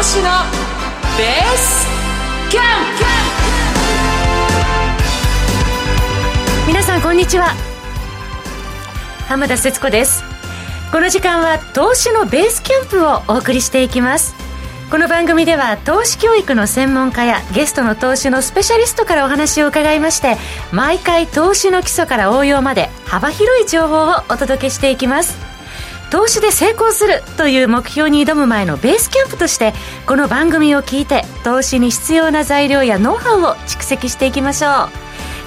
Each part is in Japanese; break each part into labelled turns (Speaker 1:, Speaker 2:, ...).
Speaker 1: 投資のベースキャン
Speaker 2: プ皆さんこんにちは。浜田節子です。この時間は投資のベースキャンプをお送りしていきます。この番組では投資教育の専門家やゲストの投資のスペシャリストからお話を伺いまして毎回投資の基礎から応用まで幅広い情報をお届けしていきます。投資で成功するという目標に挑む前のベースキャンプとしてこの番組を聞いて投資に必要な材料やノウハウを蓄積していきましょう。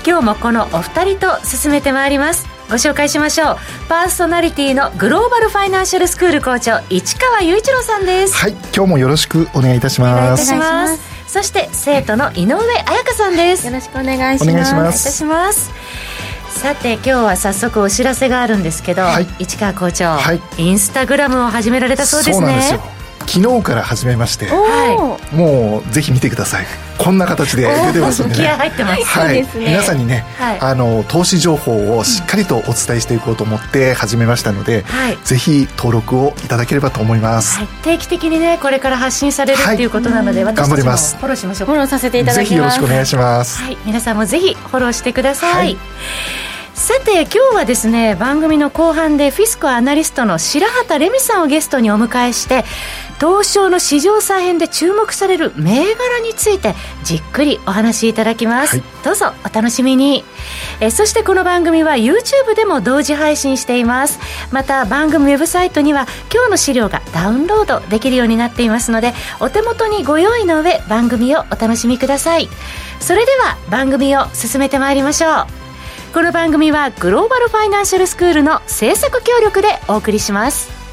Speaker 2: 今日もこのお二人と進めてまいります。ご紹介しましょう。パーソナリティのグローバルファイナンシャルスクール校長市川雄一郎さんです。
Speaker 3: はい今日もよろしくお願いいたします。
Speaker 2: お願いいたします。そして生徒の井上彩香さんです。
Speaker 4: よろしくお願いします。お願いし
Speaker 3: ます
Speaker 2: いたしますさて今日は早速お知らせがあるんですけど、はい、市川校長、はい、インスタグラムを始められたそうですね。そうなんですよ。
Speaker 3: 昨日から始めまして、はい、もうぜひ見てください。こんな形で出てますんでね。
Speaker 2: 入ってます、
Speaker 3: はい、ね、皆さんにね、はい、あの投資情報をしっかりとお伝えしていこうと思って始めましたので、はい、ぜひ登録をいただければと思います、はい、
Speaker 2: 定期的にねこれから発信されるっていうことなので、
Speaker 3: 頑張ります。
Speaker 2: フォローしましょう。
Speaker 4: フォローさせていただきます。
Speaker 3: ぜひよろしくお願いします、
Speaker 2: はい、皆さんもぜひフォローしてくださいさて今日はですね番組の後半でフィスコアナリストの白畑レミさんをゲストにお迎えして東証の市場再編で注目される銘柄についてじっくりお話しいただきます、はい、どうぞお楽しみに。えそしてこの番組は YouTube でも同時配信しています。また番組ウェブサイトには今日の資料がダウンロードできるようになっていますのでお手元にご用意の上番組をお楽しみください。それでは番組を進めてまいりましょうこの番組はグローバルファイナンシャルスクールの制作協力でお送りします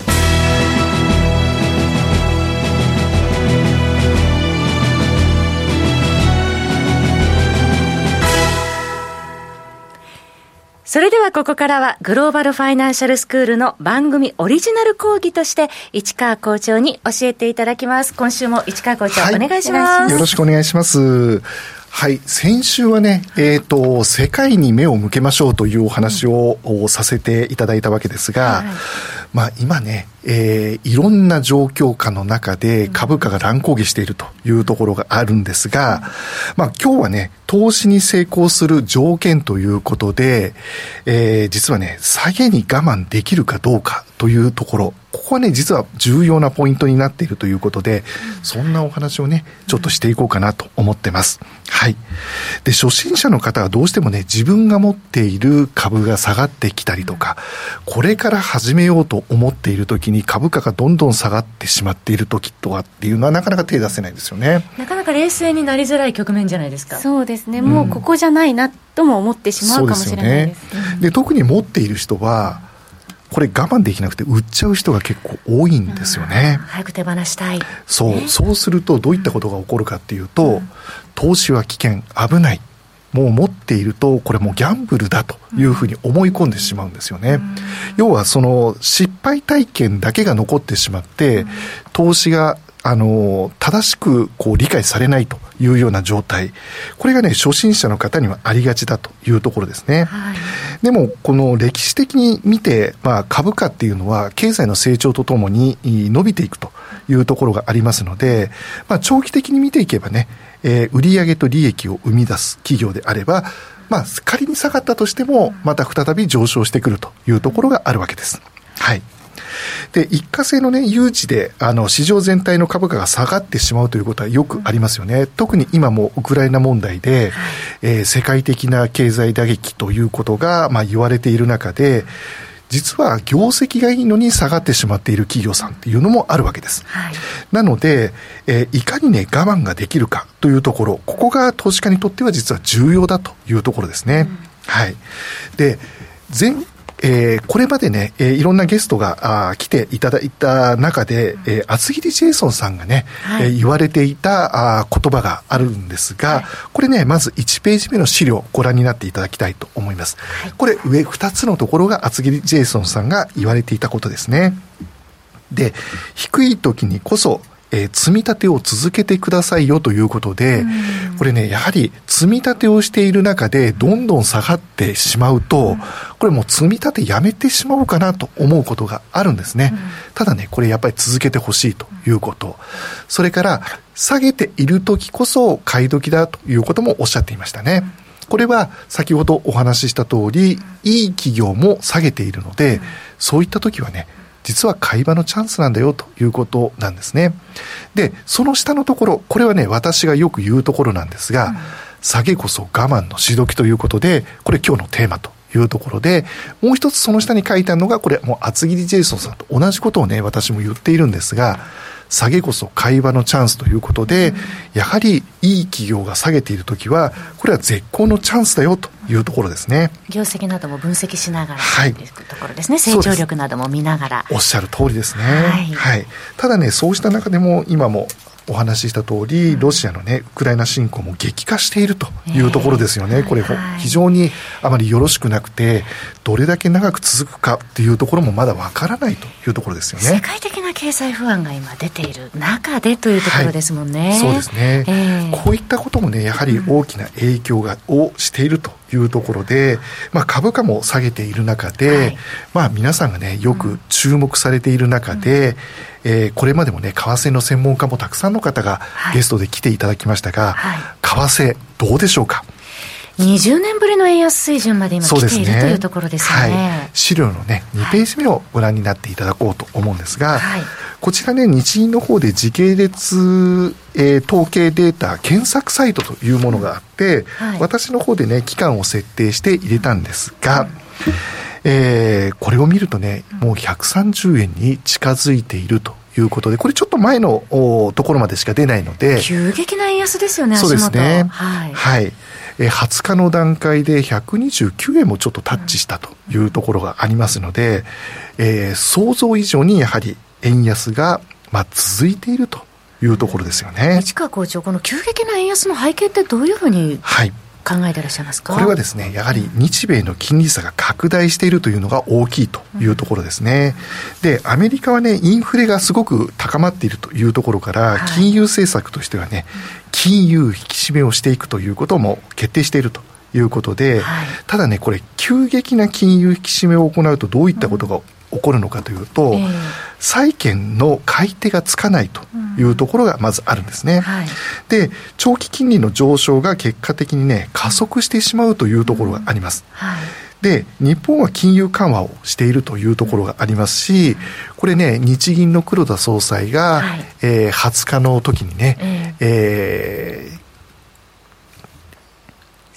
Speaker 2: それではここからはグローバルファイナンシャルスクールの番組オリジナル講義として市川校長に教えていただきます。今週も市川校長、はい、お願いします。
Speaker 3: よろしくお願いします。はい。先週はね、えっ、ー、と、世界に目を向けましょうというお話を、うん、させていただいたわけですが、はい、まあ今ね、えー、いろんな状況下の中で株価が乱高下しているというところがあるんですが、まあ今日はね、投資に成功する条件ということで、えー、実はね、下げに我慢できるかどうかというところ、ここはね、実は重要なポイントになっているということで、そんなお話をね、ちょっとしていこうかなと思ってます。はい。で、初心者の方はどうしてもね、自分が持っている株が下がってきたりとか、これから始めようと思っている時に株価がどんどん下がってしまっている時とかっていうのはなかなか手出せないですよね。
Speaker 2: なかなか冷静になりづらい局面じゃないですか。
Speaker 4: そうですね。もうここじゃないなとも思ってしまうかもしれないです。
Speaker 3: うん、で、ね、特に持っている人は、これ我慢できなくて売っちゃう人が結構多いんですよね。
Speaker 2: 早く手放したい。
Speaker 3: そう、そうするとどういったことが起こるかっていうと、うん、投資は危険、危ない。もう持っていると、これもうギャンブルだというふうに思い込んでしまうんですよね。うん、要はその失敗体験だけが残ってしまって、投資があの、正しくこう理解されないというような状態。これがね、初心者の方にはありがちだというところですね。はい、でも、この歴史的に見て、まあ、株価っていうのは経済の成長とともに伸びていくというところがありますので、まあ、長期的に見ていけばね、えー、売上と利益を生み出す企業であれば、まあ、仮に下がったとしても、また再び上昇してくるというところがあるわけです。はい。で、一過性のね、誘致で、あの、市場全体の株価が下がってしまうということはよくありますよね。特に今もウクライナ問題で、えー、世界的な経済打撃ということが、まあ、言われている中で、実は業績がいいのに下がってしまっている企業さんっていうのもあるわけです。はい、なので、えー、いかにね、我慢ができるかというところ、ここが投資家にとっては実は重要だというところですね。うん、はい。で、前えー、これまでね、えー、いろんなゲストがあ来ていただいた中で、えー、厚切りジェイソンさんがね、はい、えー、言われていたあ言葉があるんですが、はい、これね、まず1ページ目の資料ご覧になっていただきたいと思います。はい、これ上2つのところが厚切りジェイソンさんが言われていたことですね。で、低い時にこそえー、積み立てを続けてくださいよということで、これね、やはり積み立てをしている中でどんどん下がってしまうと、これもう積み立てやめてしまおうかなと思うことがあるんですね。ただね、これやっぱり続けてほしいということ。それから、下げている時こそ買い時だということもおっしゃっていましたね。これは先ほどお話しした通り、いい企業も下げているので、そういった時はね、実は買い場のチャンスなんだよということなんですね。で、その下のところ、これはね、私がよく言うところなんですが、うん、下げこそ我慢のしどきということで、これ今日のテーマというところで、もう一つその下に書いてあるのが、これもう厚切りジェイソンさんと同じことをね、私も言っているんですが、下げこそ会話のチャンスということで、やはりいい企業が下げているときは、これは絶好のチャンスだよというところですね。
Speaker 2: 業績なども分析しながらというところですね。成長力なども見ながら。
Speaker 3: おっしゃる通りですね。はい、はい。ただね、そうした中でも今もお話しした通り、ロシアのね、ウクライナ侵攻も激化しているというところですよね。えー、これ、非常にあまりよろしくなくて、どれだけ長く続くかっていうところもまだわからないというところですよね。
Speaker 2: 世界的な経済不安が今出ている中でというところですもんね。
Speaker 3: はい、そうですね、えー、こういったこともね、やはり大きな影響が、をしているというところで、まあ、株価も下げている中で、はい、まあ、皆さんがね、よく注目されている中で、うんえー、これまでもね、為替の専門家もたくさんの方がゲストで来ていただきましたが、はい、為替どうでしょうか
Speaker 2: ？20年ぶりの円安水準まで今来ている、ね、というところですよね、はい、
Speaker 3: 資料のね2ページ目をご覧になっていただこうと思うんですが、はい、こちらね日銀の方で時系列、えー、統計データ検索サイトというものがあって、はい、私の方でね期間を設定して入れたんですが、えー、これを見るとね、もう130円に近づいているということで、これちょっと前のところまでしか出ないので。
Speaker 2: 急激な円安ですよね、
Speaker 3: そうですね。はい。はい。え20日の段階で129円もちょっとタッチしたというところがありますので、えー、想像以上にやはり円安が、まあ、続いているというところですよね。
Speaker 2: 市川校長、この急激な円安の背景ってどういうふうに、はい、考えてらっしゃいますか？
Speaker 3: これはですねやはり日米の金利差が拡大しているというのが大きいというところですね、うん、でアメリカはねインフレがすごく高まっているというところから、はい、金融政策としてはね金融引き締めをしていくということも決定しているということで、はい、ただねこれ急激な金融引き締めを行うとどういったことが起こるのかというと、えー、債券の買い手がつかないというところがまずあるんですね、うん。はい、で長期金利の上昇が結果的にね加速してしまうというところがあります、うん。はい。で日本は金融緩和をしているというところがありますし、これね、日銀の黒田総裁が、はい、えー、20日の時にね、えー、えー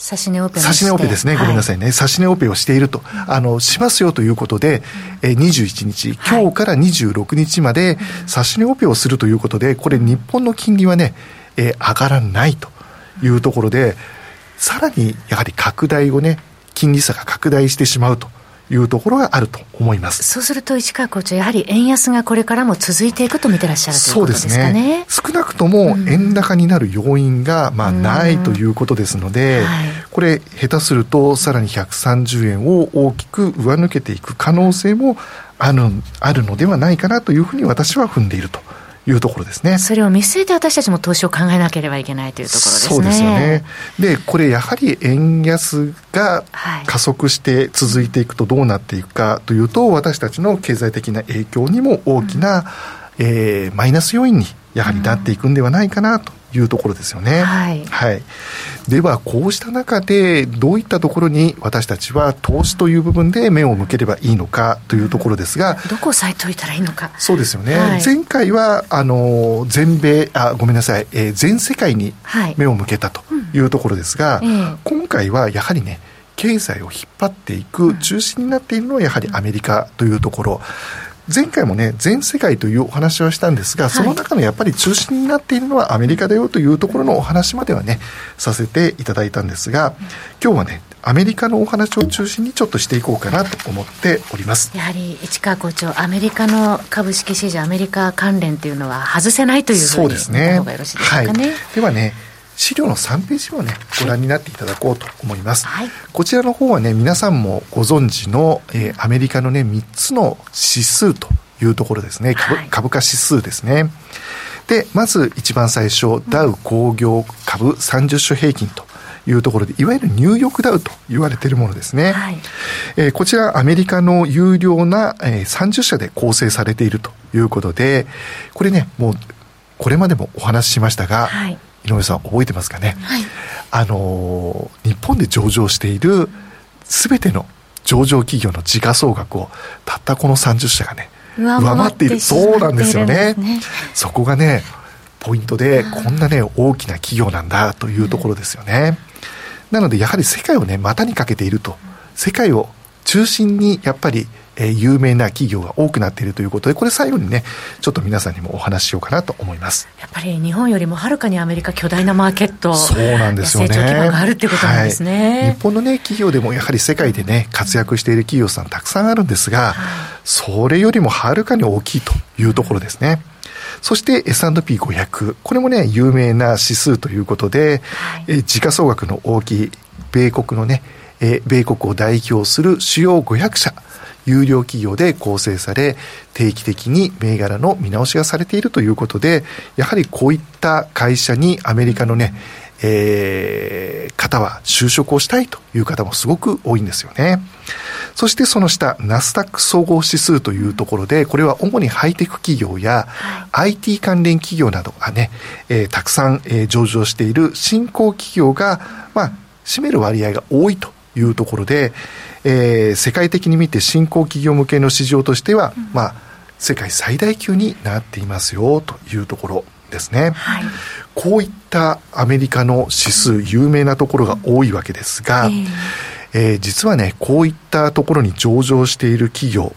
Speaker 2: 指し値オペ
Speaker 3: 値オペですね、ごめんなさいね、指し値オペをしていると、あのしますよということで、えー、21日、今日から26日まで指し値オペをするということで、これ、日本の金利はね、えー、上がらないというところで、さらにやはり拡大をね、金利差が拡大してしまうと。いうところがあると思います。
Speaker 2: そうすると、市川校長、やはり円安がこれからも続いていくと見てらっしゃるということですかね。そうです
Speaker 3: ね。少なくとも円高になる要因が、まあ、ないということですので、はい、これ、下手すると、さらに130円を大きく上抜けていく可能性もあるあるのではないかなというふうに私は踏んでいると。いうところですね。
Speaker 2: それを見据えて私たちも投資を考えなければいけないというところですね。そうですよね。
Speaker 3: で、これやはり円安が加速して続いていくとどうなっていくかというと、私たちの経済的な影響にも大きな、うん、えー、マイナス要因にやはりなっていくんではないかなというところですよね。はい、はい。では、こうした中で、どういったところに私たちは投資という部分で目を向ければいいのかというところですが、
Speaker 2: どこを押さえておいたらいいのか。
Speaker 3: そうですよね。はい、前回は、あの、全米、あ、ごめんなさい、えー、全世界に目を向けたというところですが、はいうん、今回はやはりね、経済を引っ張っていく中心になっているのはやはりアメリカというところ。前回もね、全世界というお話はしたんですが、その中のやっぱり中心になっているのはアメリカだよというところのお話まではね、させていただいたんですが、今日はね、アメリカのお話を中心にちょっとしていこうかなと思っております。
Speaker 2: やはり市川校長、アメリカの株式市場、アメリカ関連というのは外せないというふうに言った方がよろしいですかね。はい、
Speaker 3: ではね資料の3ページをね、ご覧になっていただこうと思います。はい、こちらの方はね、皆さんもご存知の、えー、アメリカのね、3つの指数というところですね。株はい、株価指数ですね。で、まず一番最初、ダウ工業株30種平均というところで、いわゆるニューヨークダウと言われているものですね。はい、えー、こちら、アメリカの有料な、えー、30社で構成されているということで、これね、もう、これまでもお話ししましたが、はい、井上さん覚えてますかね、はい、あのー、日本で上場しているすべての上場企業の時価総額をたったこの30社がね上回っている。そうなんですよね、ね、そこがねポイントでこんなね大きな企業なんだというところですよね、なのでやはり世界をね股にかけていると。世界を中心にやっぱりえー、有名な企業が多くなっているということで、これ最後にね、ちょっと皆さんにもお話ししようかなと思います。
Speaker 2: やっぱり日本よりもはるかにアメリカ巨大なマーケット、
Speaker 3: そうなんですよね。
Speaker 2: 成長基盤があるってことなんですね、
Speaker 3: はい、日本のね、企業でもやはり世界でね、活躍している企業さんたくさんあるんですが、それよりもはるかに大きいというところですね。そして S&P500。これもね、有名な指数ということで、はい、え時価総額の大きい米国のね、え米国を代表する主要500社。有料企業で構成され、定期的に銘柄の見直しがされているということで、やはりこういった会社にアメリカのね、えー、方は就職をしたいという方もすごく多いんですよね。そしてその下、ナスダック総合指数というところで、これは主にハイテク企業や IT 関連企業などがね、えー、たくさん、えー、上場している新興企業が、まあ、占める割合が多いというところで、えー、世界的に見て新興企業向けの市場としては、うん、まあ、世界最大級になっていますよというところですね。はい、こういったアメリカの指数、有名なところが多いわけですが、えー、えー、実はね、こういったところに上場している企業、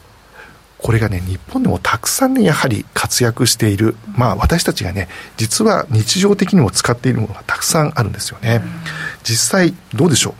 Speaker 3: これがね、日本でもたくさんね、やはり活躍している。まあ私たちがね、実は日常的にも使っているものがたくさんあるんですよね。実際、どうでしょう？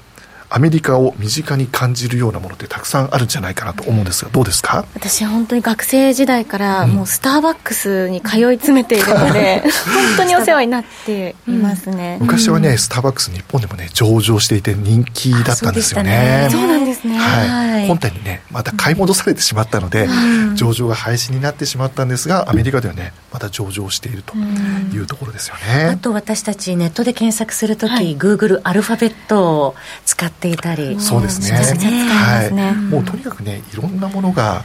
Speaker 3: アメリカを身近に感じるようなものってたくさんあるんじゃないかなと思うんですがどうですか？
Speaker 4: 私本当に学生時代からもうスターバックスに通い詰めているので、うん、本当にお世話になっていますね、
Speaker 3: うん、昔はねスターバックス日本でもね上場していて人気だったんですよね。
Speaker 4: そうなんですね、
Speaker 3: はい、本体にねまた買い戻されてしまったので、うん、上場が廃止になってしまったんですがアメリカではねまた上場しているというところですよね、
Speaker 2: あと私たちネットで検索するとき、はい、グーグルアルファベットを使っていたり
Speaker 3: そうですね、はい、もうとにかくねいろんなものが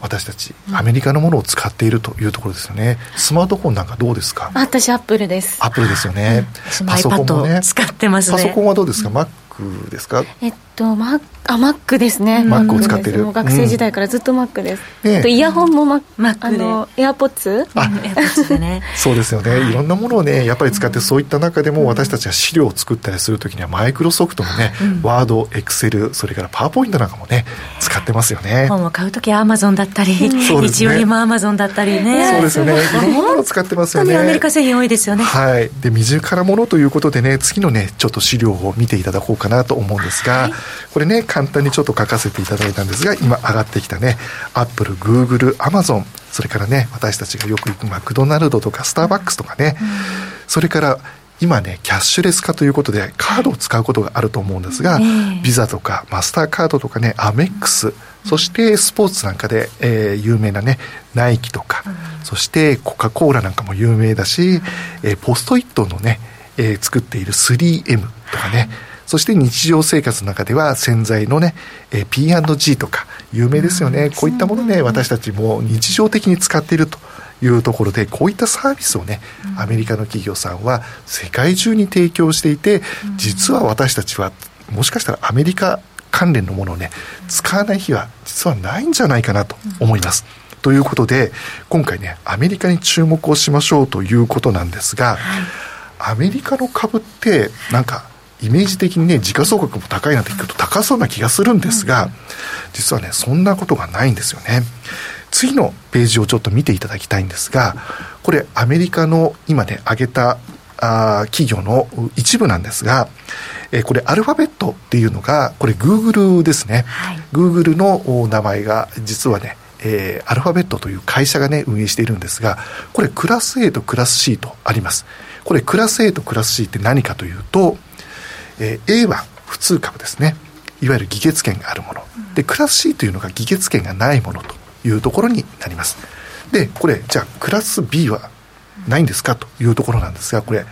Speaker 3: 私たちアメリカのものを使っているというところですよね。スマートフォンなんかどうですか？
Speaker 4: 私アップルです
Speaker 3: アップルですよね、
Speaker 2: パソコンもね。使ってますね。
Speaker 3: パソコンはどうですか、Mac ですか？
Speaker 4: えっとマあマックですね。
Speaker 3: マックを使ってる。
Speaker 4: 学生時代からずっとマックです、うイヤホンもマックあのエアポッツ
Speaker 2: あ。エアポッツでね。
Speaker 3: そうですよね。い。ろんなものをねやっぱり使ってそういった中でも私たちは資料を作ったりするときにはマイクロソフトのね、ワードエクセルそれからパワーポイントなんかもね使ってますよね。
Speaker 2: 本を買うときはアマゾンだったり、うん、一よりもアマゾンだったりね。
Speaker 3: そうですよね。いろんなものを使ってますよね。
Speaker 2: アメリカ製品多いですよね。
Speaker 3: はい。で身近なものということでね次のねちょっと資料を見ていただこうかなと思うんですが、はい、これね簡単にちょっと書かせていただいたんですが今上がってきたねアップルグーグルアマゾンそれからね私たちがよく行くマクドナルドとかスターバックスとかね、うん、それから今ねキャッシュレス化ということでカードを使うことがあると思うんですが、ビザとかマスターカードとかねアメックスそしてスポーツなんかで、えー、有名なねナイキとか、うん、そしてコカ・コーラなんかも有名だし、えー、ポストイットのね、えー、作っている 3M とかね、そして日常生活の中では洗剤のね、えー、P&G とか有名ですよね、こういったものね私たちも日常的に使っているというところでこういったサービスをね、アメリカの企業さんは世界中に提供していて実は私たちはもしかしたらアメリカ関連のものをね使わない日は実はないんじゃないかなと思います。ということで今回ねアメリカに注目をしましょうということなんですが、はい、アメリカの株ってなんかイメージ的にね、時価総額も高いなって聞くと高そうな気がするんですが、実はね、そんなことがないんですよね。次のページをちょっと見ていただきたいんですが、これアメリカの今ね、挙げたあ企業の一部なんですが、えー、これアルファベットっていうのが、これグーグルですね。はい、グーグルの名前が実はね、えー、アルファベットという会社がね、運営しているんですが、これクラス A とクラス C とあります。これクラス A とクラス C って何かというと、えー、A は普通株ですね。いわゆる議決権があるもの、でクラス C というのが議決権がないものというところになります。でこれじゃあクラス B はないんですかというところなんですがこれ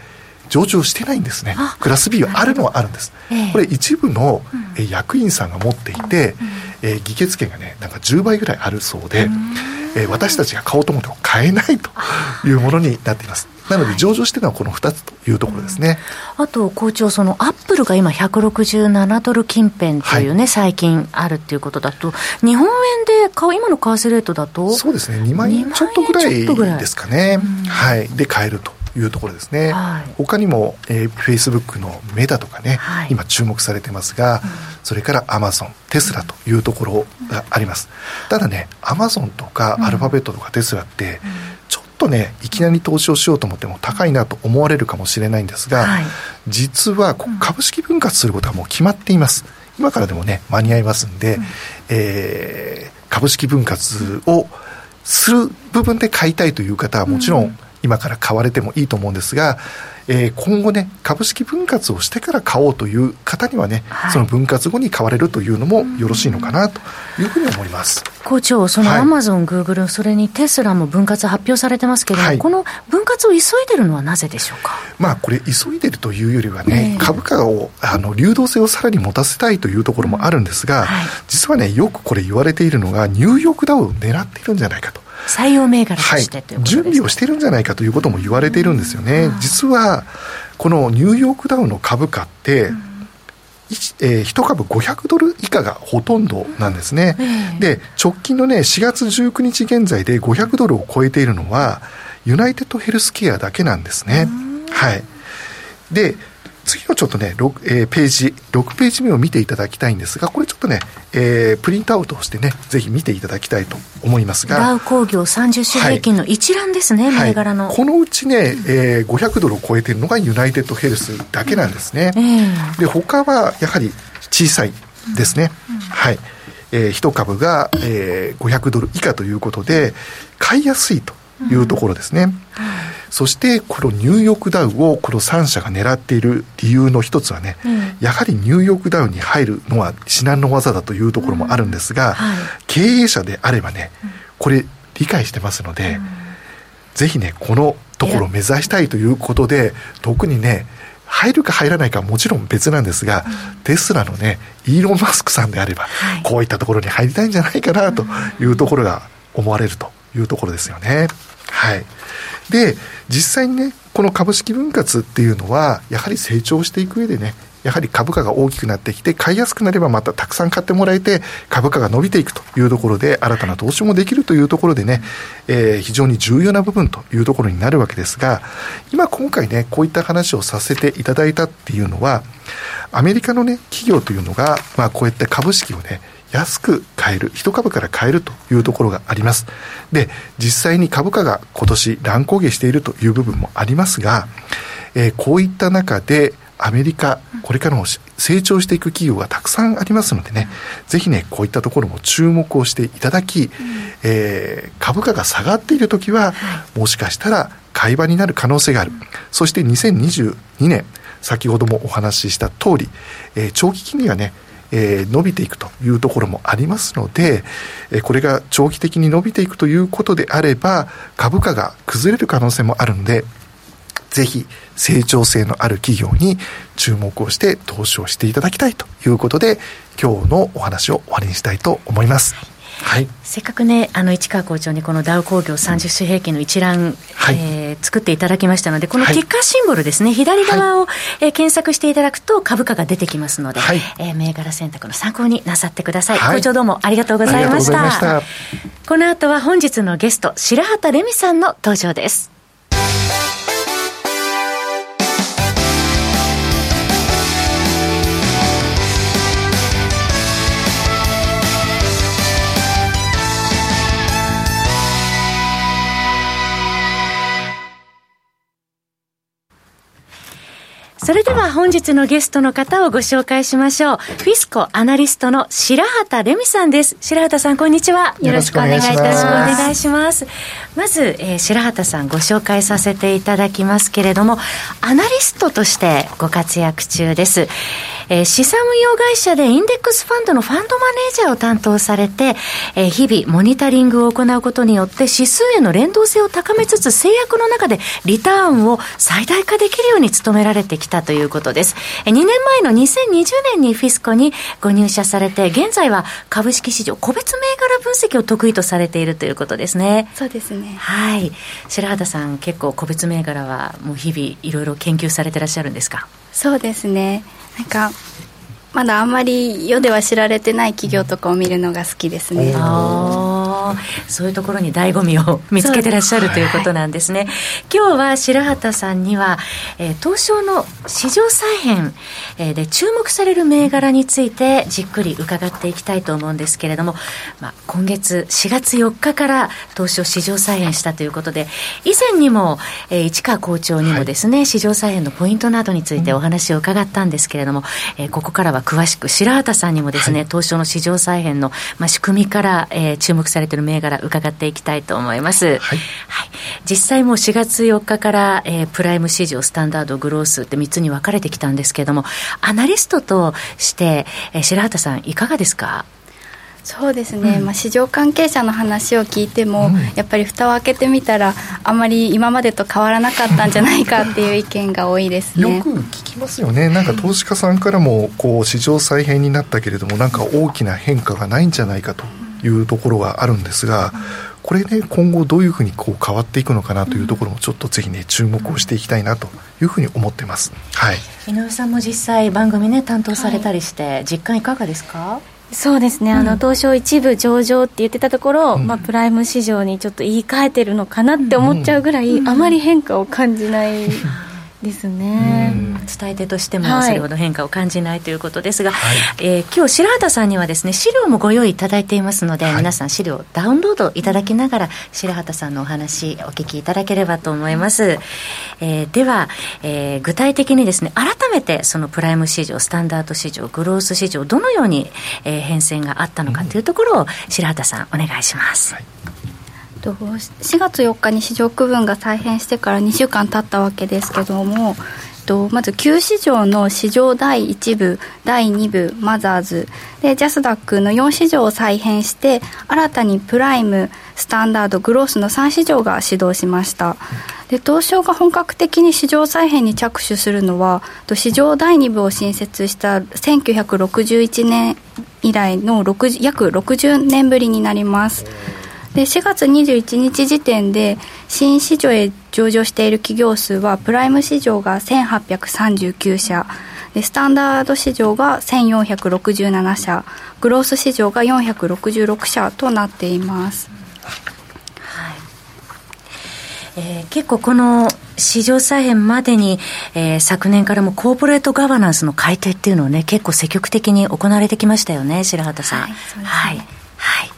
Speaker 3: 上場してないんですね。クラス B はあるのはあるんです、えこれ一部の、え役員さんが持っていて、えー、議決権がねなんか10倍ぐらいあるそうで、えー、私たちが買おうと思っても買えないというものになっていますなので上場しているのはこの2つというところですね、
Speaker 2: うん、あと校長そのアップルが今167ドル近辺というね、はい、最近あるっていうことだと日本円で買う今の為替レートだと
Speaker 3: そうですね。2万円ちょっとぐらいですかね、はい。で買えるというところですね、はい、他にも、えー、フェイスブックのメタとかね、はい、今注目されてますが、うん、それからアマゾンテスラというところがあります、うん、ただねアマゾンとかアルファベットとかテスラって、ちょっとねいきなり投資をしようと思っても高いなと思われるかもしれないんですが、はい、実は株式分割することはもう決まっています。今からでもね間に合いますんで、うん、えー、株式分割をする部分で買いたいという方はもちろん今から買われてもいいと思うんですが、えー、今後ね株式分割をしてから買おうという方にはね、はい、その分割後に買われるというのもよろしいのかなというふうに思います。
Speaker 2: 校長そのアマゾン、グーグルそれにテスラも分割発表されてますけれども、はい、この分割を急いでるのはなぜでしょうか？
Speaker 3: まあこれ急いでるというよりはね、株価をあの流動性をさらに持たせたいというところもあるんですが、はい、実はねよくこれ言われているのがニューヨークダウを狙っているんじゃないかと
Speaker 2: 採用銘柄としてという
Speaker 3: ことです、ね、準備をしているんじゃないかということも言われているんですよね。実はこのニューヨークダウの株価って、うんえー、1株500ドル以下がほとんどなんですね、うん、で直近のね4月19日現在で500ドルを超えているのはユナイテッドヘルスケアだけなんですね、はい。で次のちょっとね、えー、ページ、6ページ目を見ていただきたいんですが、これちょっとね、えー、プリントアウトをしてね、ぜひ見ていただきたいと思いますが。
Speaker 2: ダウ工業30種平均の一覧ですね、銘、柄の。
Speaker 3: このうちね、えー、500ドルを超えているのがユナイテッドヘルスだけなんですね。うんえー、で、他はやはり小さいですね。うん、はい。えー、1株が、えー、500ドル以下ということで、買いやすいというところですね。うんそしてこのニューヨークダウをこの3社が狙っている理由の一つはね、うん、やはりニューヨークダウに入るのは至難の技だというところもあるんですが、うんはい、経営者であればね、これ理解してますので、うん、ぜひね、このところを目指したいということで、特にね、入るか入らないかはもちろん別なんですが、うん、テスラのね、イーロン・マスクさんであれば、はい、こういったところに入りたいんじゃないかなというところが思われるというところですよね。はい。で、実際にね、この株式分割っていうのは、やはり成長していく上でね、やはり株価が大きくなってきて、買いやすくなればまたたくさん買ってもらえて、株価が伸びていくというところで、新たな投資もできるというところでね、えー、非常に重要な部分というところになるわけですが、今今回ね、こういった話をさせていただいたっていうのは、アメリカのね、企業というのが、まあこうやって株式をね、安く買える、一株から買えるというところがあります。で、実際に株価が今年乱高下しているという部分もありますが、えー、こういった中で、アメリカ、これからも成長していく企業がたくさんありますのでね、ぜひね、こういったところも注目をしていただき、えー、株価が下がっているときは、もしかしたら買い場になる可能性がある。そして2022年、先ほどもお話しした通り、えー、長期金利がね、えー、伸びていくというところもありますので、えー、これが長期的に伸びていくということであれば、株価が崩れる可能性もあるので、ぜひ成長性のある企業に注目をして投資をしていただきたいということで、今日のお話を終わりにしたいと思います。
Speaker 2: はい、せっかくね、あの市川校長にこのダウ工業30種平均の一覧、はい、えー、作っていただきましたので、このキッカーシンボルですね、はい、左側を、えー、検索していただくと株価が出てきますので、はい、えー、銘柄選択の参考になさってください。校長どうもありがとうございました。した。この後は本日のゲスト、白畑レミさんの登場です。それでは本日のゲストの方をご紹介しましょう。フィスコアナリストの白畑レミさんです。白畑さん、こんにちは。よろしくお願いいたします。お願いします。まず、えー、白畑さんご紹介させていただきますけれども、アナリストとしてご活躍中です。えー、資産運用会社でインデックスファンドのファンドマネージャーを担当されて、えー、日々モニタリングを行うことによって指数への連動性を高めつつ制約の中でリターンを最大化できるように努められてきたということです。えー、2年前の2020年にフィスコにご入社されて、現在は株式市場個別銘柄分析を得意とされているということですね。
Speaker 4: そうですね。
Speaker 2: はい。白畑さん、結構個別銘柄はもう日々いろいろ研究されてらっしゃるんですか？
Speaker 4: そうですね。なんかまだあんまり世では知られてない企業とかを見るのが好きですね。
Speaker 2: そういうところに醍醐味を見つけてらっしゃるということなんですね。今日は白畑さんには、えー、東証の市場再編、えー、で注目される銘柄についてじっくり伺っていきたいと思うんですけれども、まあ、今月4月4日から東証市場再編したということで、以前にも、えー、市川校長にもですね、はい、市場再編のポイントなどについてお話を伺ったんですけれども、えー、ここからは詳しく白畑さんにもですね、はい、東証の市場再編の、まあ、仕組みから、えー、注目されている銘柄伺っていきたいと思います。はい。はい、実際もう4月4日から、えー、プライム市場、スタンダード、グロースって3つに分かれてきたんですけれども、アナリストとして、えー、白畑さんいかがですか？
Speaker 4: そうですね、うん、まあ、市場関係者の話を聞いても、うん、やっぱり蓋を開けてみたらあまり今までと変わらなかったんじゃないかっていう意見が多いですね。
Speaker 3: よく聞きますよね。なんか投資家さんからもこう市場再編になったけれどもなんか大きな変化がないんじゃないかというところがあるんですが、これね今後どういうふうにこう変わっていくのかなというところもちょっとぜひね注目をしていきたいなというふうに思ってます、はい、
Speaker 2: 井上さんも実際番組ね担当されたりして、実感いかがですか？
Speaker 4: そうですね、あの東証一部上場って言ってたところ、うん、まあ、プライム市場にちょっと言い換えてるのかなって思っちゃうぐらい、うん、あまり変化を感じないですね、
Speaker 2: 伝え手としてもそれほど変化を感じないということですが、はい、えー、今日白畑さんにはですね資料もご用意いただいていますので、はい、皆さん資料ダウンロードいただきながら白畑さんのお話お聞きいただければと思います、えー、では、えー、具体的にですね改めてそのプライム市場スタンダード市場グロース市場どのように、えー、変遷があったのかというところを白畑さんお願いします、はい
Speaker 4: と4月4日に市場区分が再編してから2週間経ったわけですけども、まず旧市場の市場第1部第2部マザーズ。でジャスダックの4市場を再編して新たにプライムスタンダードグロースの3市場が始動しました。で東証が本格的に市場再編に着手するのは市場第2部を新設した1961年以来の約60年ぶりになります。で4月21日時点で新市場へ上場している企業数はプライム市場が1839社。でスタンダード市場が1467社。グロース市場が466社となっています、はい。
Speaker 2: えー、結構この市場再編までに、えー、昨年からもコーポレートガバナンスの改定っていうのをね結構積極的に行われてきましたよね白畑さん。はい、ね、はい、はい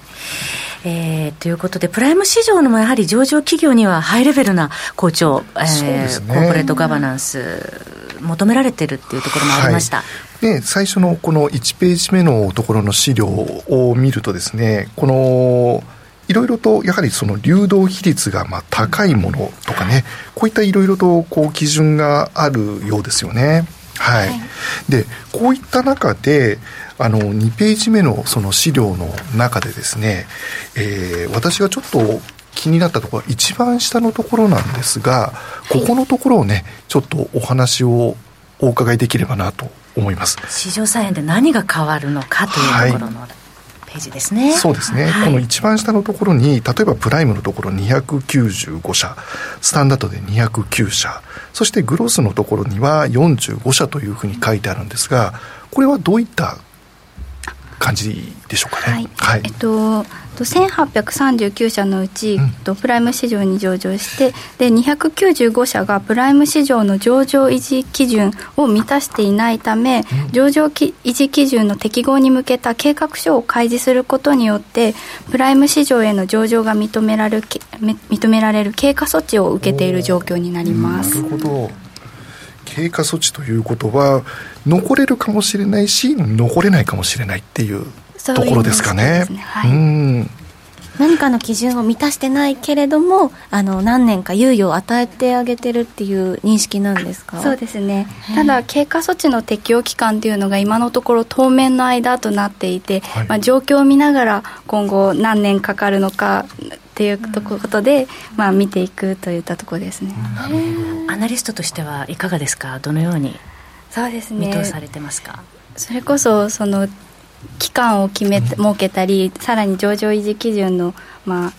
Speaker 2: えー、ということで、プライム市場のもやはり上場企業にはハイレベルな校長、えー、ね、コーポレートガバナンス、求められてるっていうところもありました。は
Speaker 3: い、で最初のこの1ページ目のところの資料を見るとですね、このいろいろとやはりその流動比率がまあ高いものとかね、こういったいろいろとこう基準があるようですよね。はい、はい、でこういった中であの2ページ目のその資料の中でですね、えー、私がちょっと気になったところは一番下のところなんですが、ここのところをねちょっとお話をお伺いできればなと思います。
Speaker 2: 市場菜園で何が変わるのかというところの、はいページですね。
Speaker 3: そうですね、はい、この一番下のところに例えばプライムのところ295社スタンダードで209社そしてグロスのところには45社というふうに書いてあるんですがこれはどういった感じでしょうかね。はい。はい、えっと、
Speaker 4: 1839社のうち、うん、プライム市場に上場してで295社がプライム市場の上場維持基準を満たしていないため、うん、上場維持基準の適合に向けた計画書を開示することによってプライム市場への上場が認められる認められる経過措置を受けている状況になります。
Speaker 3: なるほど経過措置ということは残れるかもしれないし残れないかもしれないっていうところですかね。ううね。はい、うん。
Speaker 5: 何かの基準を満たしてないけれどもあの何年か猶予を与えてあげてるっていう認識なんですか？
Speaker 4: そうですね。ただ経過措置の適用期間っていうのが今のところ当面の間となっていて、はい、まあ、状況を見ながら今後何年かかるのかっていうことで、まあ、見ていくといったところですね。
Speaker 2: アナリストとしてはいかがですか？どのように
Speaker 4: そうですね。
Speaker 2: 見通されてますか？
Speaker 4: それこそその期間を決め設けたりさらに上場維持基準の、ま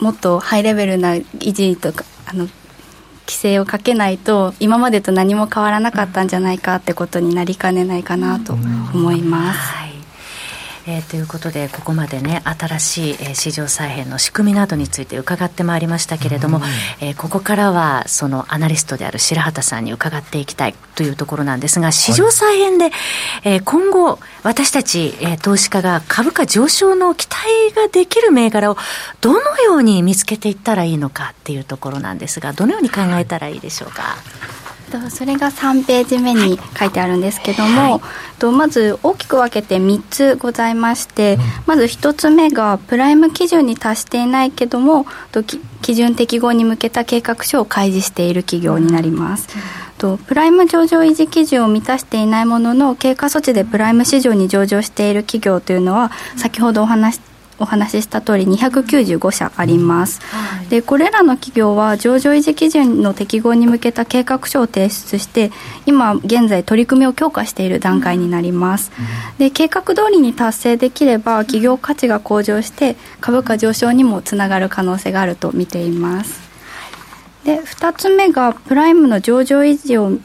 Speaker 4: あ、もっとハイレベルな維持とかあの規制をかけないと今までと何も変わらなかったんじゃないかってことになりかねないかなと思います。はい
Speaker 2: えー、ということでここまでね新しい、えー、市場再編の仕組みなどについて伺ってまいりましたけれども、えー、ここからはそのアナリストである白畑さんに伺っていきたいというところなんですが市場再編で、はい、えー、今後私たち、えー、投資家が株価上昇の期待ができる銘柄をどのように見つけていったらいいのかっていうところなんですがどのように考えたらいいでしょうか？
Speaker 4: とそれが3ページ目に書いてあるんですけども、はい、とまず大きく分けて3つございまして、うん、まず1つ目がプライム基準に達していないけどもと基準適合に向けた計画書を開示している企業になります。うん。とプライム上場維持基準を満たしていないものの経過措置でプライム市場に上場している企業というのは先ほどお話お話しした通り295社あります、はい、でこれらの企業は上場維持基準の適合に向けた計画書を提出して今現在取り組みを強化している段階になります、うん、で計画通りに達成できれば企業価値が向上して株価上昇にもつながる可能性があると見ています。で2つ目がプライムの上場維持を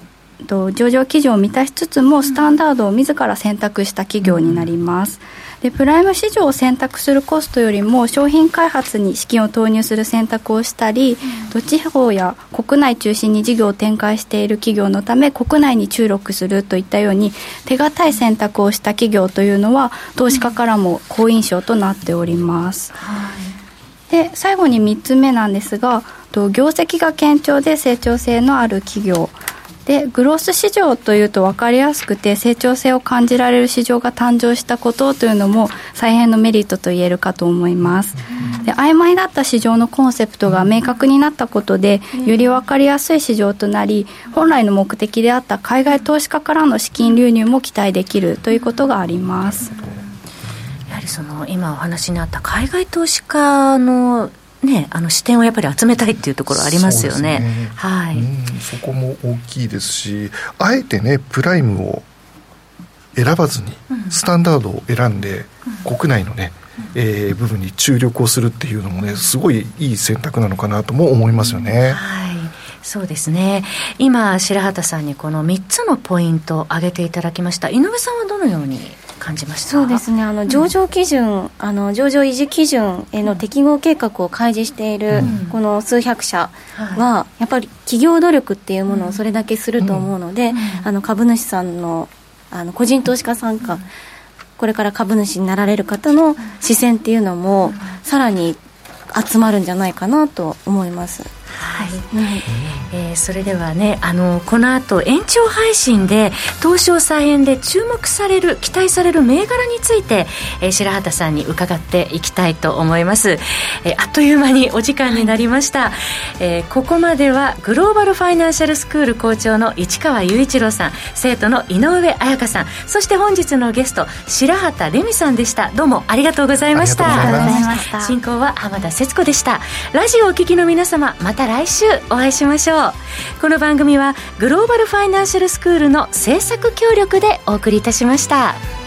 Speaker 4: 上場基準を満たしつつもスタンダードを自ら選択した企業になります、うんでプライム市場を選択するコストよりも商品開発に資金を投入する選択をしたり、うん、地方や国内中心に事業を展開している企業のため国内に注力するといったように手堅い選択をした企業というのは投資家からも好印象となっております。うん、で最後に3つ目なんですが業績が堅調で成長性のある企業でグロース市場というと分かりやすくて成長性を感じられる市場が誕生したことというのも再編のメリットと言えるかと思います。で曖昧だった市場のコンセプトが明確になったことでより分かりやすい市場となり本来の目的であった海外投資家からの資金流入も期待できるということがあります。
Speaker 2: やはりその今お話にあった海外投資家のね、あの視点をやっぱり集めたいっていうところありますよね。ね。はい、
Speaker 3: そこも大きいですし、あえてね、プライムを選ばずに、スタンダードを選んで、国内のね、えー、部分に注力をするっていうのもね、すごいいい選択なのかなとも思いますよね。
Speaker 2: はい。そうですね。今白畑さんにこの3つのポイントを挙げていただきました。井上さんはどのように感じました。
Speaker 5: そうですね。あの上場基準、うん、あの上場維持基準への適合計画を開示している、この数百社は、やっぱり企業努力っていうものをそれだけすると思うので、あの株主さんのあの個人投資家参加、これから株主になられる方の視線っていうのも、さらに集まるんじゃないかなと思います。
Speaker 2: はい、えー、それではねあのこの後延長配信で東証再編で注目される期待される銘柄について、えー、白畑さんに伺っていきたいと思います、えー、あっという間にお時間になりました、はい、えー、ここまではグローバルファイナンシャルスクール校長の市川雄一郎さん生徒の井上彩香さんそして本日のゲスト白畑レミさんでした。どうもありがとうございました。進行は浜田節子でした。ラジオをお聞きの皆様また来週お会いしましょうこの番組はグローバルファイナンシャルスクールの制作協力でお送りいたしました。